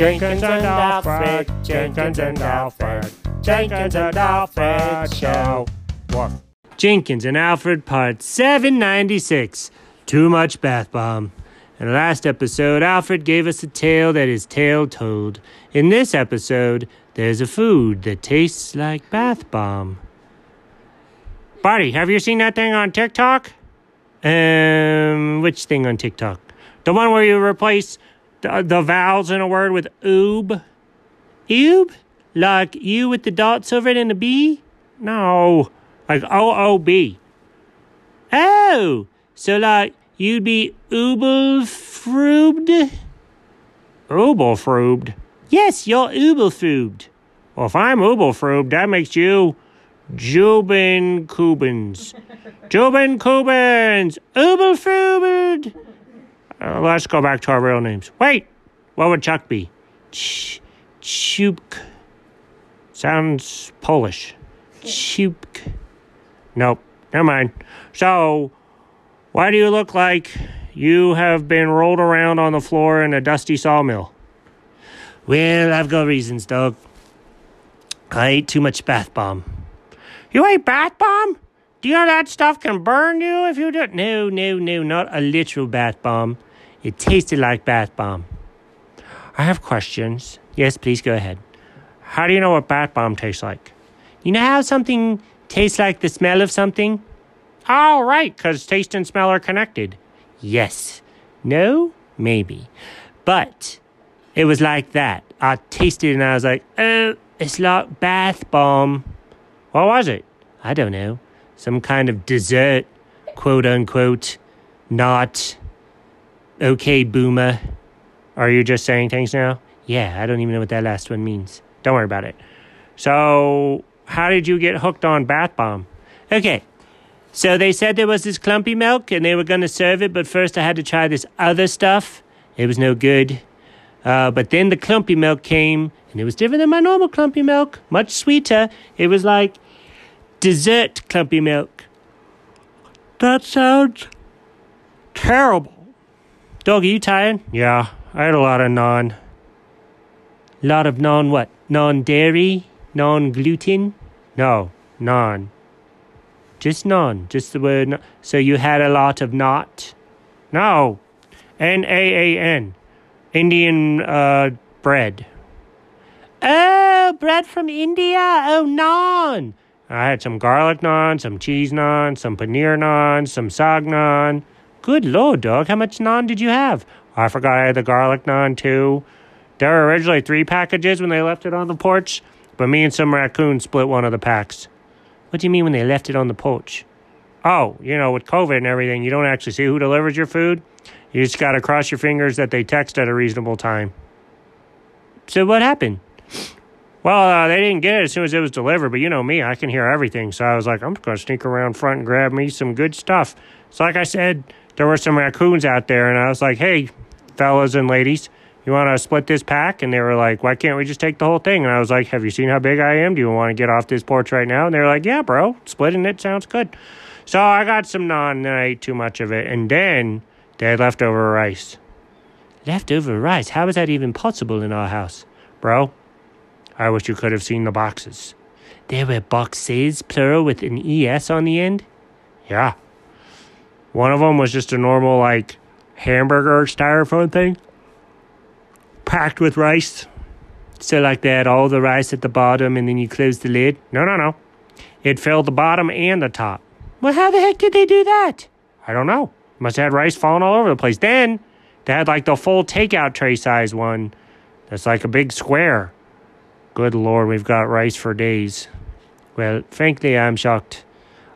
Jenkins and Alfred, Jenkins and Alfred, Jenkins and Alfred show. What? Jenkins and Alfred, part 796. Too much bath bomb. In the last episode, Alfred gave us a tale that his tale told. In this episode, there's a food that tastes like bath bomb. Buddy, have you seen that thing on TikTok? Um, which thing on TikTok? The one where you replace the, the vowels in a word with oob? Oob? Like you with the dots over it and a B? No. Like O O B. Oh, so like you'd be oobelfrubed? Oobelfrubed? Yes, you're oobelfrubed. Well, if I'm oobelfrubed, that makes you Jubin Kubins. Jubin Kubins! Oobelfrubed! Uh, let's go back to our real names. Wait, what would Chuck be? Ch-. Sounds Polish. Chupk. Nope, never mind. So, why do you look like you have been rolled around on the floor in a dusty sawmill? Well, I've got reasons, Doug. I ate too much bath bomb. You ate bath bomb? Do you know that stuff can burn you if you do? No, no, no, not a literal bath bomb. It tasted like bath bomb. I have questions. Yes, please go ahead. How do you know what bath bomb tastes like? You know how something tastes like the smell of something? Oh, right, because taste and smell are connected. Yes. No? Maybe. But it was like that. I tasted it and I was like, oh, it's like bath bomb. What was it? I don't know. Some kind of dessert, quote unquote, not okay, boomer. Are you just saying things now? Yeah, I don't even know what that last one means. Don't worry about it. So, how did you get hooked on bath bomb? Okay, so they said there was this clumpy milk and they were going to serve it, but first I had to try this other stuff. It was no good. Uh, but then the clumpy milk came and it was different than my normal clumpy milk, much sweeter. It was like dessert clumpy milk. That sounds terrible. Dog, are you tired? Yeah, I had a lot of non. Lot of non what? Non dairy? Non gluten? No, non. Just non. Just the word. So you had a lot of not? No. N A A N. Indian uh, bread. Oh, bread from India. Oh, naan. I had some garlic naan, some cheese naan, some paneer naan, some saag naan. Good lord, dog. How much naan did you have? I forgot I had the garlic naan too. There were originally three packages when they left it on the porch, but me and some raccoon split one of the packs. What do you mean when they left it on the porch? Oh, you know, with COVID and everything, you don't actually see who delivers your food. You just got to cross your fingers that they text at a reasonable time. So what happened? Well, uh, they didn't get it as soon as it was delivered, but you know me, I can hear everything. So I was like, I'm just to sneak around front and grab me some good stuff. So, like I said, there were some raccoons out there, and I was like, hey, fellas and ladies, you want to split this pack? And they were like, why can't we just take the whole thing? And I was like, have you seen how big I am? Do you want to get off this porch right now? And they were like, yeah, bro, splitting it sounds good. So I got some naan, and I ate too much of it. And then they had leftover rice. Leftover rice? How is that even possible in our house? Bro, I wish you could have seen the boxes. There were boxes, plural, with an ES on the end? Yeah. One of them was just a normal, like, hamburger styrofoam thing, packed with rice. So, like, they had all the rice at the bottom and then you close the lid. No, no, no. It filled the bottom and the top. Well, how the heck did they do that? I don't know. Must have had rice falling all over the place. Then they had, like, the full takeout tray size one that's like a big square. Good Lord, we've got rice for days. Well, frankly, I'm shocked.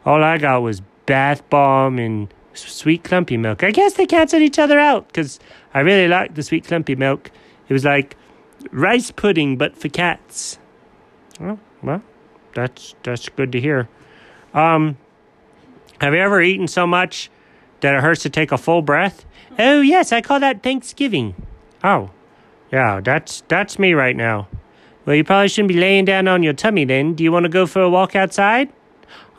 All I got was bath bomb and sweet clumpy milk. I guess they canceled each other out because I really liked the sweet clumpy milk. It was like rice pudding, but for cats. Well, well, that's that's good to hear. Um, have you ever eaten so much that it hurts to take a full breath? Oh yes, I call that Thanksgiving. Oh, yeah, that's that's me right now. Well, you probably shouldn't be laying down on your tummy then. Do you want to go for a walk outside?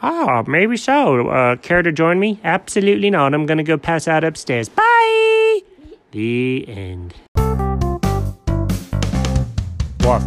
Ah, oh, maybe so. Uh, care to join me? Absolutely not. I'm going to go pass out upstairs. Bye! The end. Woof.